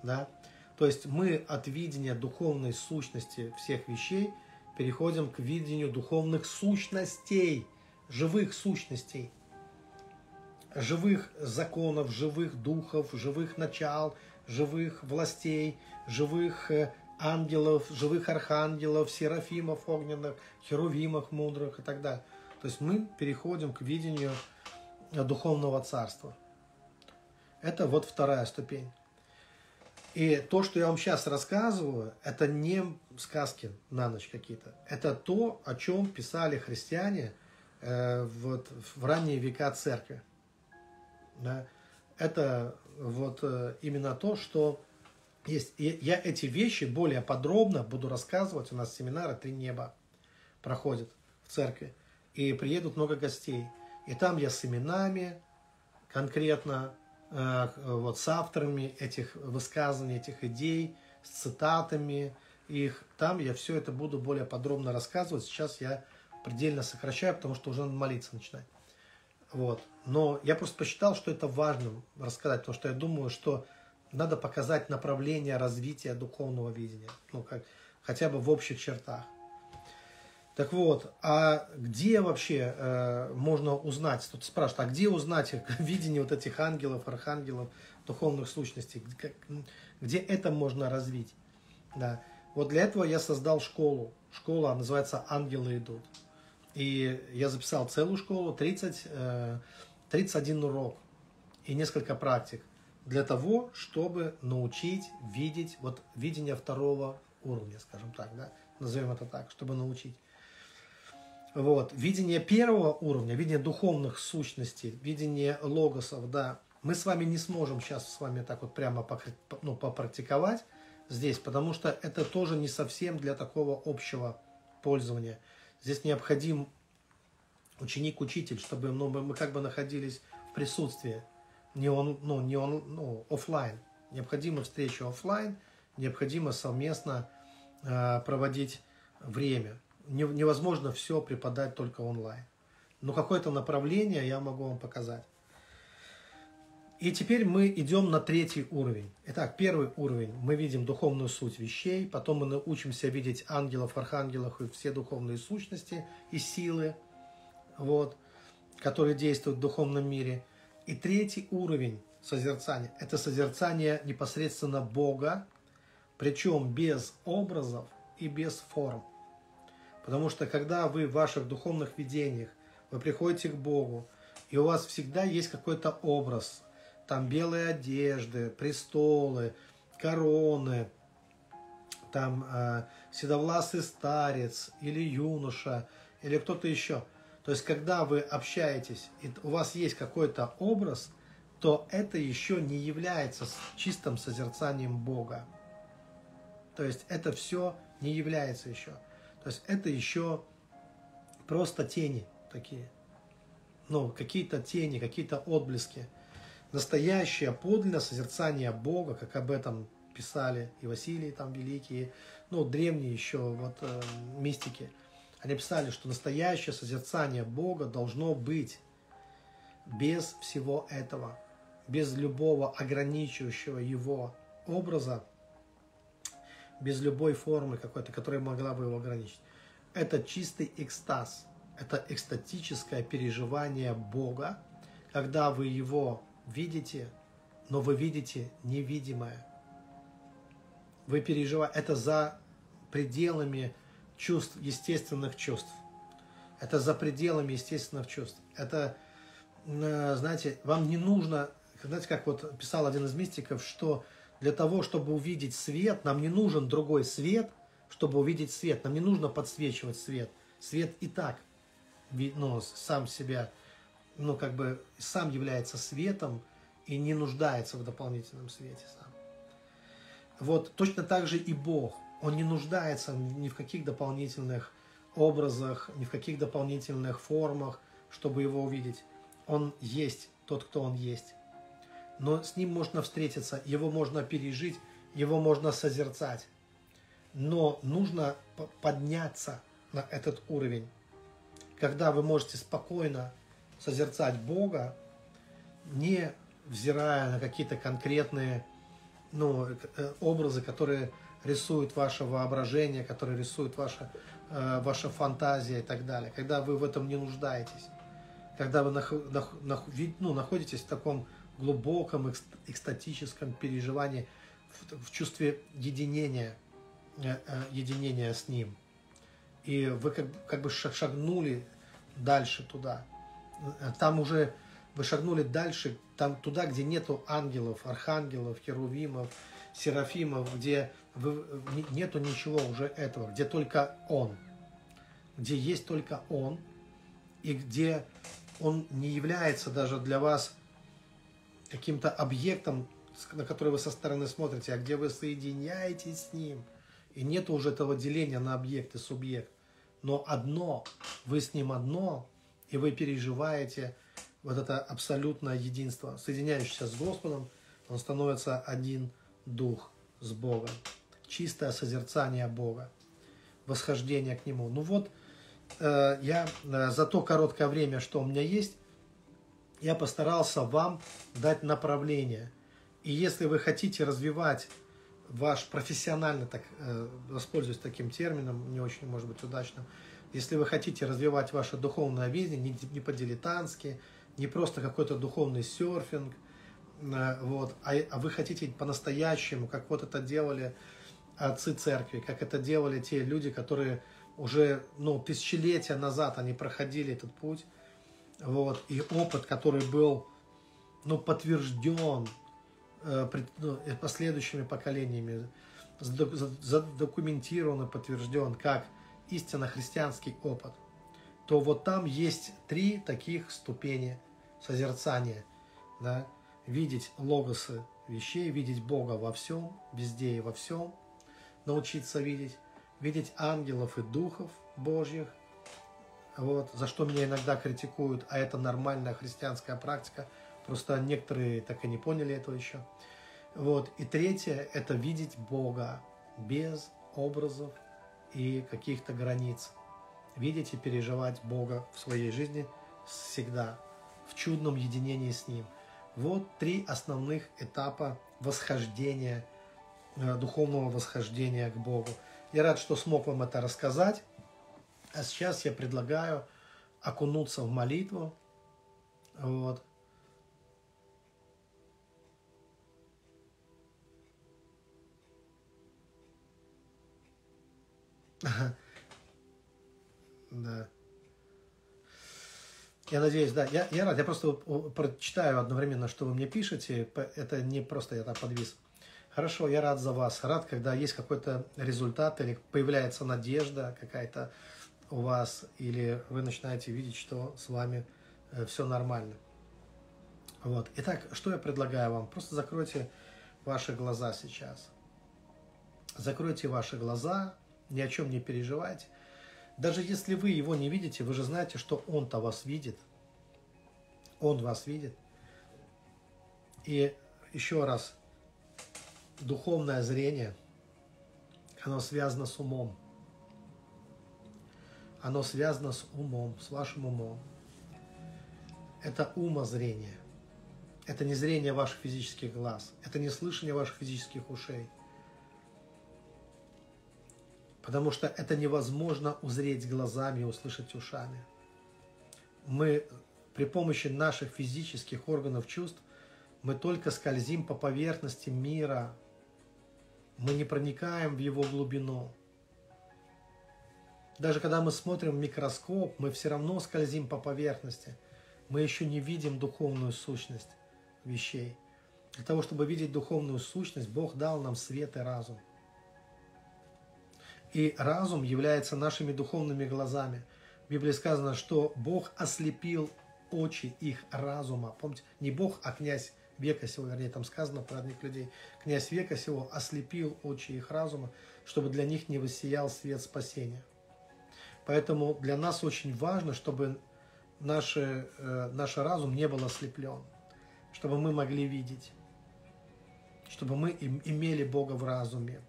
Да? То есть мы от видения духовной сущности всех вещей переходим к видению духовных сущностей, живых сущностей, живых законов, живых духов, живых начал – живых властей, живых э, ангелов, живых архангелов, серафимов огненных, херувимов мудрых и так далее. То есть мы переходим к видению духовного царства. Это вот вторая ступень. И то, что я вам сейчас рассказываю, это не сказки на ночь какие-то. Это то, о чем писали христиане э, вот, в ранние века церкви. Да? Это вот э, именно то, что есть. Я эти вещи более подробно буду рассказывать. У нас семинары «Три неба» проходят в церкви. И приедут много гостей. И там я с именами конкретно, э, вот с авторами этих высказываний, этих идей, с цитатами их. Там я все это буду более подробно рассказывать. Сейчас я предельно сокращаю, потому что уже надо молиться начинать. Вот. Но я просто посчитал, что это важным рассказать, потому что я думаю, что надо показать направление развития духовного видения, ну, как, хотя бы в общих чертах. Так вот, а где вообще э, можно узнать, тут спрашивают, а где узнать *laughs* видение вот этих ангелов, архангелов, духовных сущностей, где, где это можно развить? Да. Вот для этого я создал школу. Школа называется «Ангелы идут». И я записал целую школу, 30, 31 э, урок и несколько практик для того, чтобы научить видеть, вот видение второго уровня, скажем так, да, назовем это так, чтобы научить. Вот, видение первого уровня, видение духовных сущностей, видение логосов, да, мы с вами не сможем сейчас с вами так вот прямо ну, попрактиковать здесь, потому что это тоже не совсем для такого общего пользования. Здесь необходим ученик-учитель, чтобы ну, мы как бы находились в присутствии, не, он, ну, не он, ну, офлайн. Необходима встреча офлайн, необходимо совместно э, проводить время невозможно все преподать только онлайн. Но какое-то направление я могу вам показать. И теперь мы идем на третий уровень. Итак, первый уровень. Мы видим духовную суть вещей, потом мы научимся видеть ангелов, архангелов и все духовные сущности и силы, вот, которые действуют в духовном мире. И третий уровень созерцания – это созерцание непосредственно Бога, причем без образов и без форм. Потому что когда вы в ваших духовных видениях, вы приходите к Богу, и у вас всегда есть какой-то образ – там белые одежды, престолы, короны, там э, седовласый старец или юноша, или кто-то еще. То есть, когда вы общаетесь, и у вас есть какой-то образ, то это еще не является чистым созерцанием Бога. То есть, это все не является еще. То есть, это еще просто тени такие. Ну, какие-то тени, какие-то отблески – настоящее, подлинное созерцание Бога, как об этом писали и Василий там великие, ну, древние еще вот э, мистики. Они писали, что настоящее созерцание Бога должно быть без всего этого, без любого ограничивающего его образа, без любой формы какой-то, которая могла бы его ограничить. Это чистый экстаз, это экстатическое переживание Бога, когда вы его видите, но вы видите невидимое. Вы переживаете, это за пределами чувств, естественных чувств. Это за пределами естественных чувств. Это, э, знаете, вам не нужно, знаете, как вот писал один из мистиков, что для того, чтобы увидеть свет, нам не нужен другой свет, чтобы увидеть свет. Нам не нужно подсвечивать свет. Свет и так ну, сам себя ну, как бы сам является светом и не нуждается в дополнительном свете сам. Вот точно так же и Бог. Он не нуждается ни в каких дополнительных образах, ни в каких дополнительных формах, чтобы его увидеть. Он есть тот, кто он есть. Но с ним можно встретиться, его можно пережить, его можно созерцать. Но нужно подняться на этот уровень, когда вы можете спокойно созерцать Бога, не взирая на какие-то конкретные ну, э, образы, которые рисуют ваше воображение, которые рисуют ваша, э, ваша фантазия и так далее. Когда вы в этом не нуждаетесь, когда вы нах, нах, нах, ну, находитесь в таком глубоком экстатическом переживании, в, в чувстве единения, э, единения с Ним. И вы как, как бы шагнули дальше туда – там уже вы шагнули дальше, там туда, где нету ангелов, архангелов, херувимов, серафимов, где вы, нету ничего уже этого, где только Он, где есть только Он, и где Он не является даже для вас каким-то объектом, на который вы со стороны смотрите, а где вы соединяетесь с Ним. И нет уже этого деления на объект и субъект. Но одно, вы с Ним одно, и вы переживаете вот это абсолютное единство, соединяющееся с Господом, он становится один дух с Богом. Чистое созерцание Бога, восхождение к Нему. Ну вот, э, я э, за то короткое время, что у меня есть, я постарался вам дать направление. И если вы хотите развивать ваш профессионально, так э, воспользуюсь таким термином, не очень, может быть, удачным, если вы хотите развивать ваше духовное видение, не, не по-дилетантски, не просто какой-то духовный серфинг, э, вот, а, а вы хотите по-настоящему, как вот это делали отцы церкви, как это делали те люди, которые уже ну, тысячелетия назад они проходили этот путь, вот, и опыт, который был ну, подтвержден э, ну, последующими поколениями, задокументирован и подтвержден, как истинно христианский опыт, то вот там есть три таких ступени созерцания. Да? Видеть логосы вещей, видеть Бога во всем, везде и во всем, научиться видеть, видеть ангелов и духов Божьих, вот, за что меня иногда критикуют, а это нормальная христианская практика, просто некоторые так и не поняли этого еще. Вот. И третье – это видеть Бога без образов, и каких-то границ. видеть и переживать Бога в своей жизни всегда, в чудном единении с Ним. Вот три основных этапа восхождения, э, духовного восхождения к Богу. Я рад, что смог вам это рассказать. А сейчас я предлагаю окунуться в молитву. Вот. Да. Я надеюсь, да. Я, я рад. Я просто прочитаю одновременно, что вы мне пишете. Это не просто я так подвис. Хорошо, я рад за вас. Рад, когда есть какой-то результат или появляется надежда какая-то у вас, или вы начинаете видеть, что с вами э, все нормально. Вот. Итак, что я предлагаю вам? Просто закройте ваши глаза сейчас. Закройте ваши глаза, ни о чем не переживайте. Даже если вы его не видите, вы же знаете, что он-то вас видит. Он вас видит. И еще раз, духовное зрение, оно связано с умом. Оно связано с умом, с вашим умом. Это умозрение. Это не зрение ваших физических глаз. Это не слышание ваших физических ушей. Потому что это невозможно узреть глазами и услышать ушами. Мы при помощи наших физических органов чувств мы только скользим по поверхности мира. Мы не проникаем в его глубину. Даже когда мы смотрим в микроскоп, мы все равно скользим по поверхности. Мы еще не видим духовную сущность вещей. Для того, чтобы видеть духовную сущность, Бог дал нам свет и разум. И разум является нашими духовными глазами. В Библии сказано, что Бог ослепил очи их разума. Помните, не Бог, а князь века сего, вернее, там сказано про одних людей. Князь века сего ослепил очи их разума, чтобы для них не воссиял свет спасения. Поэтому для нас очень важно, чтобы наш, э, наш разум не был ослеплен, чтобы мы могли видеть, чтобы мы имели Бога в разуме,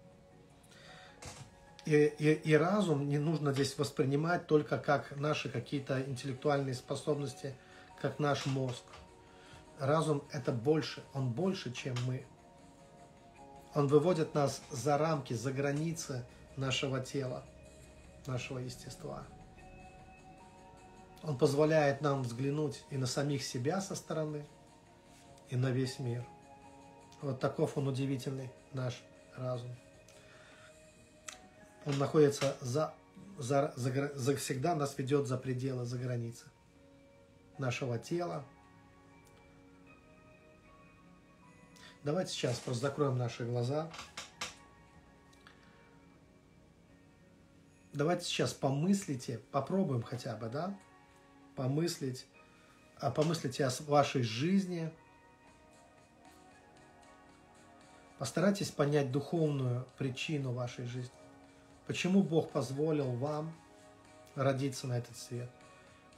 и, и, и разум не нужно здесь воспринимать только как наши какие-то интеллектуальные способности, как наш мозг. Разум это больше, он больше, чем мы. Он выводит нас за рамки, за границы нашего тела, нашего естества. Он позволяет нам взглянуть и на самих себя со стороны, и на весь мир. Вот таков он удивительный, наш разум он находится за, за, за, за всегда нас ведет за пределы, за границы нашего тела. Давайте сейчас просто закроем наши глаза. Давайте сейчас помыслите, попробуем хотя бы, да, помыслить, а помыслите о вашей жизни. Постарайтесь понять духовную причину вашей жизни. Почему Бог позволил вам родиться на этот свет?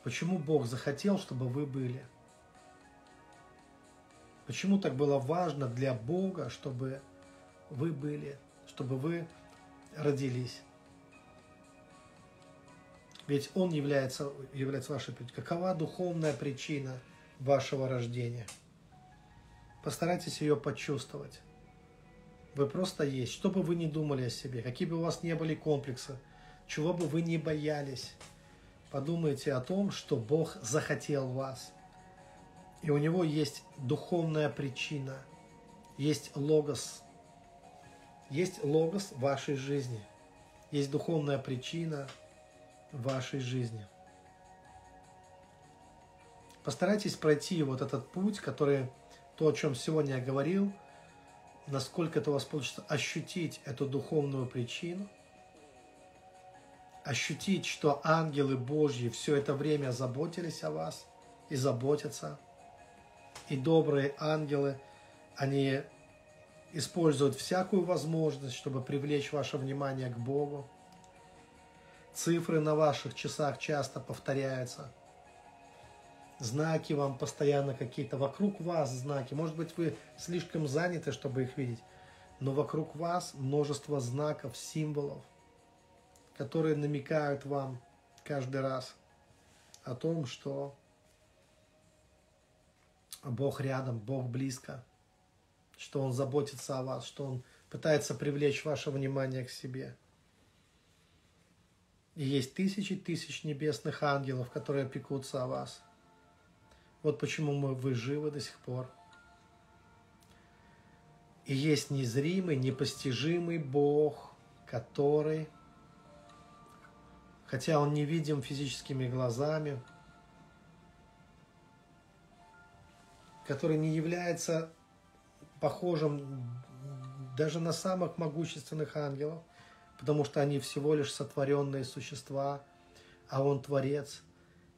Почему Бог захотел, чтобы вы были? Почему так было важно для Бога, чтобы вы были, чтобы вы родились? Ведь Он является, является вашей причиной. Какова духовная причина вашего рождения? Постарайтесь ее почувствовать. Вы просто есть. Что бы вы ни думали о себе, какие бы у вас ни были комплексы, чего бы вы ни боялись, подумайте о том, что Бог захотел вас. И у Него есть духовная причина, есть логос, есть логос вашей жизни, есть духовная причина вашей жизни. Постарайтесь пройти вот этот путь, который, то, о чем сегодня я говорил – насколько это у вас получится ощутить эту духовную причину, ощутить, что ангелы Божьи все это время заботились о вас и заботятся. И добрые ангелы, они используют всякую возможность, чтобы привлечь ваше внимание к Богу. Цифры на ваших часах часто повторяются – знаки вам постоянно какие-то, вокруг вас знаки. Может быть, вы слишком заняты, чтобы их видеть, но вокруг вас множество знаков, символов, которые намекают вам каждый раз о том, что Бог рядом, Бог близко, что Он заботится о вас, что Он пытается привлечь ваше внимание к себе. И есть тысячи тысяч небесных ангелов, которые опекутся о вас. Вот почему мы, вы живы до сих пор. И есть незримый, непостижимый Бог, который, хотя Он не видим физическими глазами, который не является похожим даже на самых могущественных ангелов, потому что они всего лишь сотворенные существа, а Он Творец,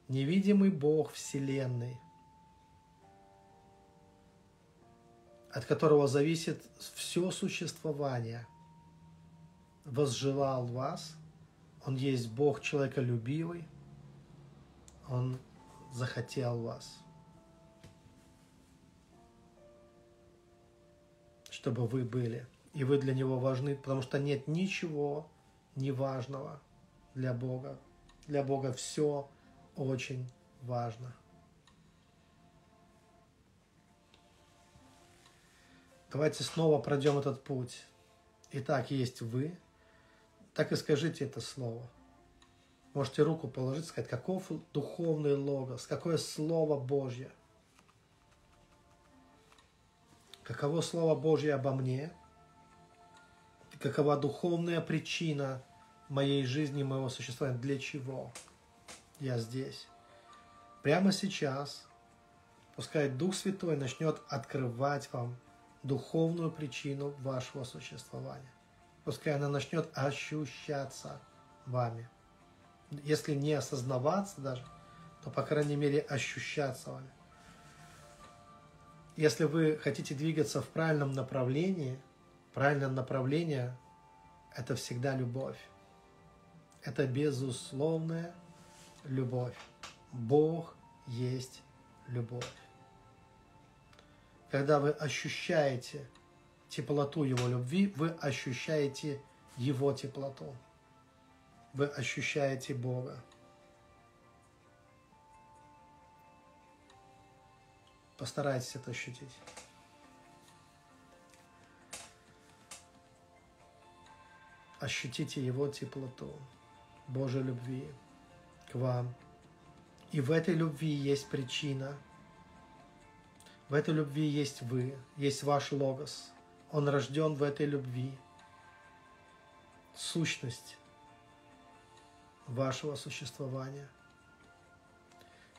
невидимый Бог Вселенной, от которого зависит все существование, возжелал вас. Он есть Бог человеколюбивый. Он захотел вас. Чтобы вы были. И вы для Него важны, потому что нет ничего неважного для Бога. Для Бога все очень важно. Давайте снова пройдем этот путь. Итак, есть вы. Так и скажите это слово. Можете руку положить, сказать, каков духовный логос, какое Слово Божье. Каково Слово Божье обо мне, какова духовная причина моей жизни, моего существования, для чего я здесь. Прямо сейчас пускай Дух Святой начнет открывать вам духовную причину вашего существования. Пускай она начнет ощущаться вами. Если не осознаваться даже, то, по крайней мере, ощущаться вами. Если вы хотите двигаться в правильном направлении, правильное направление – это всегда любовь. Это безусловная любовь. Бог есть любовь когда вы ощущаете теплоту Его любви, вы ощущаете Его теплоту. Вы ощущаете Бога. Постарайтесь это ощутить. Ощутите Его теплоту, Божьей любви к вам. И в этой любви есть причина – в этой любви есть вы, есть ваш логос. Он рожден в этой любви. Сущность вашего существования.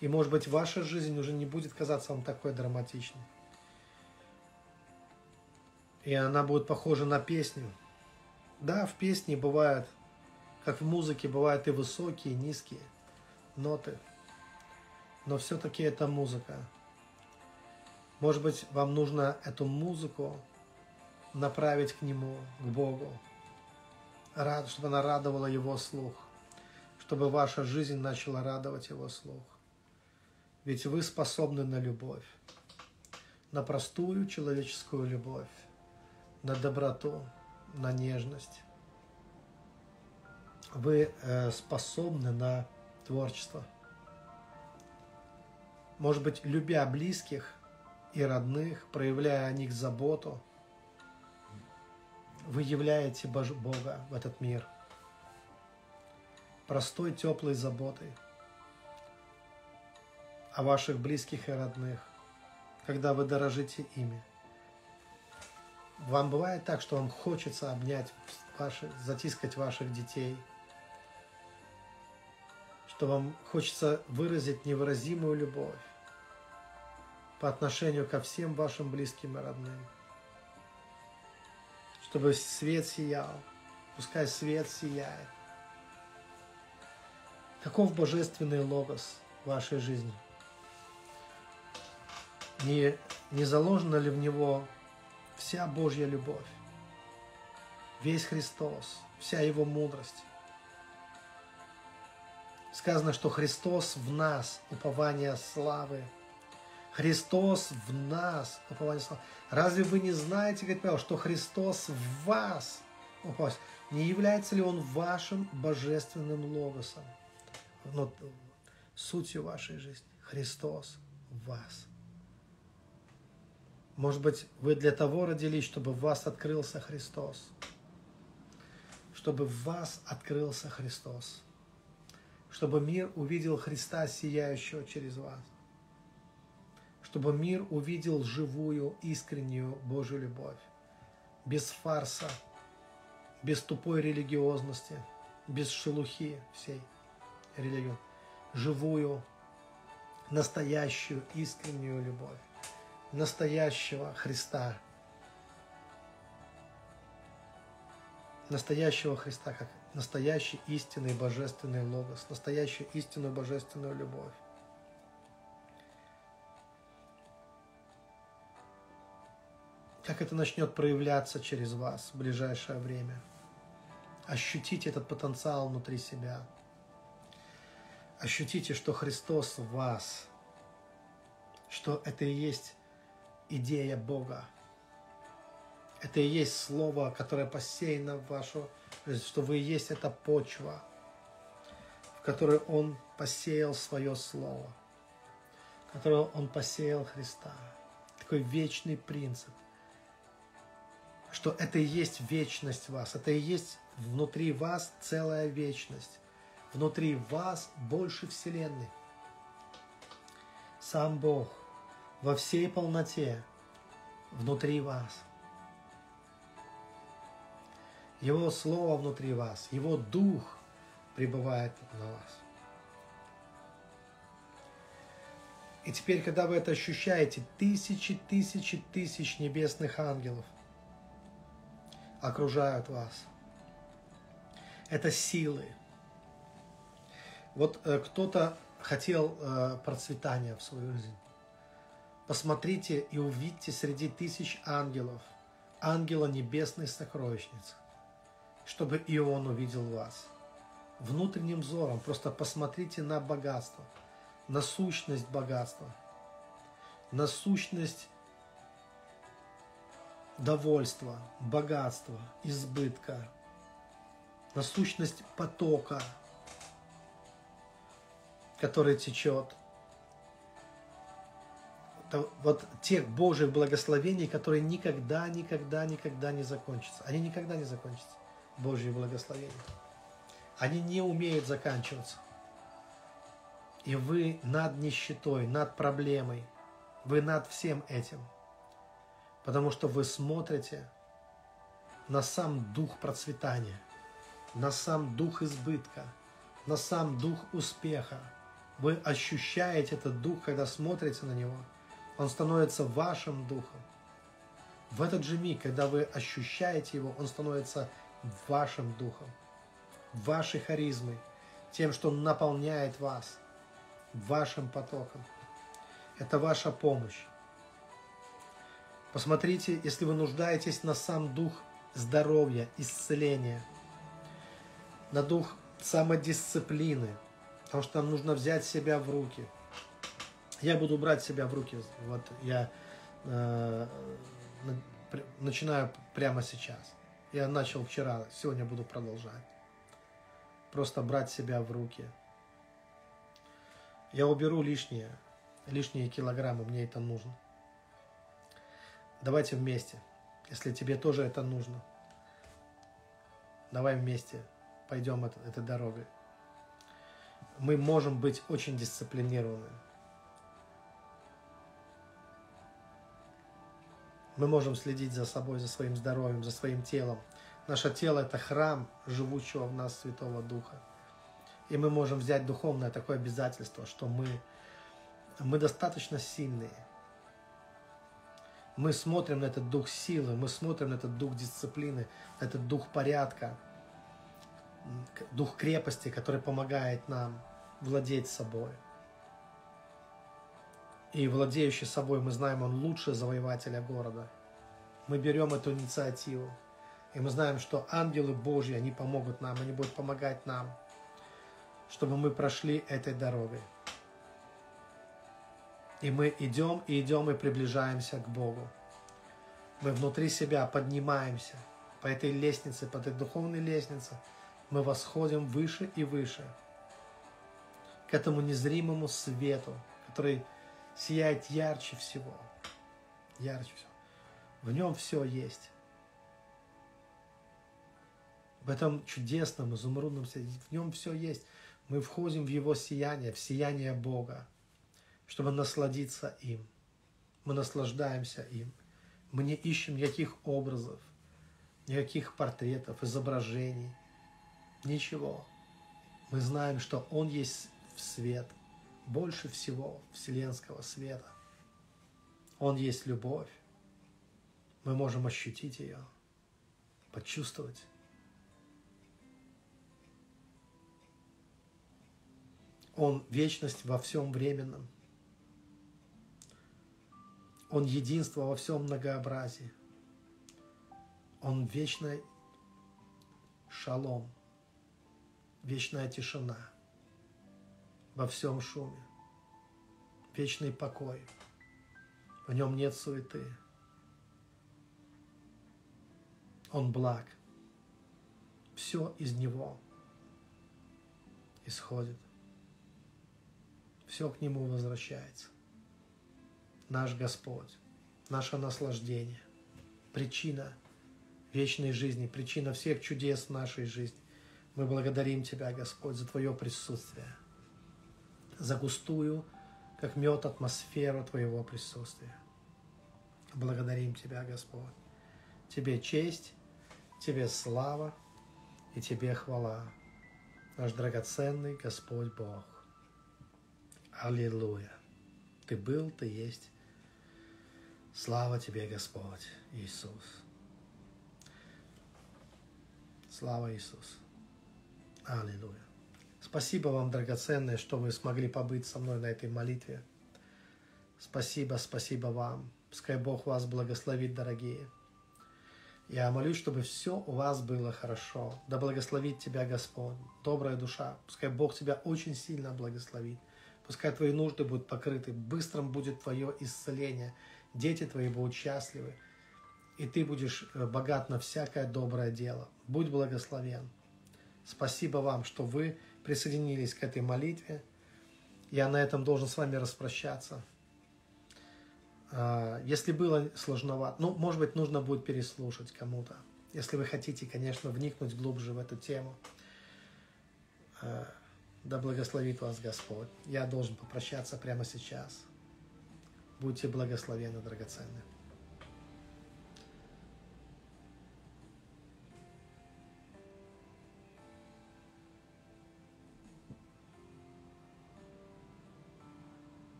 И, может быть, ваша жизнь уже не будет казаться вам такой драматичной. И она будет похожа на песню. Да, в песне бывают, как в музыке, бывают и высокие, и низкие ноты. Но все-таки это музыка. Может быть, вам нужно эту музыку направить к Нему, к Богу, чтобы она радовала Его слух, чтобы ваша жизнь начала радовать Его слух. Ведь вы способны на любовь, на простую человеческую любовь, на доброту, на нежность. Вы э, способны на творчество. Может быть, любя близких, и родных, проявляя о них заботу, вы являете Бога в этот мир. Простой, теплой заботой о ваших близких и родных, когда вы дорожите ими. Вам бывает так, что вам хочется обнять ваши, затискать ваших детей, что вам хочется выразить невыразимую любовь, по отношению ко всем вашим близким и родным. Чтобы свет сиял, пускай свет сияет. Каков божественный логос в вашей жизни? Не, не заложена ли в него вся Божья любовь, весь Христос, вся Его мудрость? Сказано, что Христос в нас, упование славы – Христос в нас, упование славы. Разве вы не знаете, говорит Павел, что Христос в вас, упование, не является ли Он вашим божественным логосом, ну, сутью вашей жизни. Христос в вас. Может быть, вы для того родились, чтобы в вас открылся Христос. Чтобы в вас открылся Христос. Чтобы мир увидел Христа, сияющего через вас. Чтобы мир увидел живую, искреннюю Божью любовь. Без фарса, без тупой религиозности, без шелухи всей религии. Живую, настоящую, искреннюю любовь настоящего Христа. Настоящего Христа, как настоящий истинный божественный логос, настоящую истинную божественную любовь. Как это начнет проявляться через вас в ближайшее время. Ощутите этот потенциал внутри себя. Ощутите, что Христос в вас, что это и есть идея Бога. Это и есть слово, которое посеяно в вашу жизнь, что вы и есть эта почва, в которой Он посеял свое слово, в которой Он посеял Христа. Такой вечный принцип, что это и есть вечность вас, это и есть внутри вас целая вечность, внутри вас больше Вселенной. Сам Бог – во всей полноте внутри вас. Его Слово внутри вас, Его Дух пребывает на вас. И теперь, когда вы это ощущаете, тысячи, тысячи, тысяч небесных ангелов окружают вас. Это силы. Вот э, кто-то хотел э, процветания в свою жизнь. Посмотрите и увидьте среди тысяч ангелов ангела небесной сокровищницы, чтобы и он увидел вас. Внутренним взором просто посмотрите на богатство, на сущность богатства, на сущность довольства, богатства, избытка, на потока, который течет – вот тех Божьих благословений, которые никогда, никогда, никогда не закончатся. Они никогда не закончатся, Божьи благословения. Они не умеют заканчиваться. И вы над нищетой, над проблемой, вы над всем этим. Потому что вы смотрите на сам дух процветания, на сам дух избытка, на сам дух успеха. Вы ощущаете этот дух, когда смотрите на него – он становится вашим духом. В этот же миг, когда вы ощущаете его, он становится вашим духом, вашей харизмой, тем, что наполняет вас, вашим потоком. Это ваша помощь. Посмотрите, если вы нуждаетесь на сам дух здоровья, исцеления, на дух самодисциплины, потому что нам нужно взять себя в руки – я буду брать себя в руки. Вот я э, начинаю прямо сейчас. Я начал вчера, сегодня буду продолжать. Просто брать себя в руки. Я уберу лишнее, лишние килограммы, мне это нужно. Давайте вместе, если тебе тоже это нужно. Давай вместе пойдем этой дорогой. Мы можем быть очень дисциплинированы. Мы можем следить за собой, за своим здоровьем, за своим телом. Наше тело – это храм живущего в нас Святого Духа. И мы можем взять духовное такое обязательство, что мы, мы достаточно сильные. Мы смотрим на этот дух силы, мы смотрим на этот дух дисциплины, на этот дух порядка, дух крепости, который помогает нам владеть собой. И владеющий собой, мы знаем, он лучше завоевателя города. Мы берем эту инициативу. И мы знаем, что ангелы Божьи, они помогут нам, они будут помогать нам, чтобы мы прошли этой дорогой. И мы идем и идем и приближаемся к Богу. Мы внутри себя поднимаемся по этой лестнице, по этой духовной лестнице. Мы восходим выше и выше. к этому незримому свету, который сияет ярче всего. Ярче всего. В нем все есть. В этом чудесном, изумрудном свете, в нем все есть. Мы входим в его сияние, в сияние Бога, чтобы насладиться им. Мы наслаждаемся им. Мы не ищем никаких образов, никаких портретов, изображений, ничего. Мы знаем, что Он есть свет, больше всего вселенского света. Он есть любовь. Мы можем ощутить ее, почувствовать. Он вечность во всем временном. Он единство во всем многообразии. Он вечный шалом, вечная тишина во всем шуме, вечный покой. В нем нет суеты. Он благ. Все из Него исходит. Все к Нему возвращается. Наш Господь, наше наслаждение, причина вечной жизни, причина всех чудес нашей жизни. Мы благодарим Тебя, Господь, за Твое присутствие, за густую, как мед, атмосферу Твоего присутствия. Благодарим Тебя, Господь. Тебе честь, Тебе слава и Тебе хвала, наш драгоценный Господь Бог. Аллилуйя. Ты был, Ты есть. Слава Тебе, Господь Иисус. Слава Иисус. Аллилуйя. Спасибо вам, драгоценные, что вы смогли побыть со мной на этой молитве. Спасибо, спасибо вам. Пускай Бог вас благословит, дорогие. Я молюсь, чтобы все у вас было хорошо. Да благословит тебя Господь, добрая душа. Пускай Бог тебя очень сильно благословит. Пускай твои нужды будут покрыты, быстрым будет твое исцеление. Дети твои будут счастливы и ты будешь э, богат на всякое доброе дело. Будь благословен. Спасибо вам, что вы присоединились к этой молитве. Я на этом должен с вами распрощаться. А, если было сложновато, ну, может быть, нужно будет переслушать кому-то. Если вы хотите, конечно, вникнуть глубже в эту тему. А, да благословит вас Господь. Я должен попрощаться прямо сейчас. Будьте благословены, драгоценные.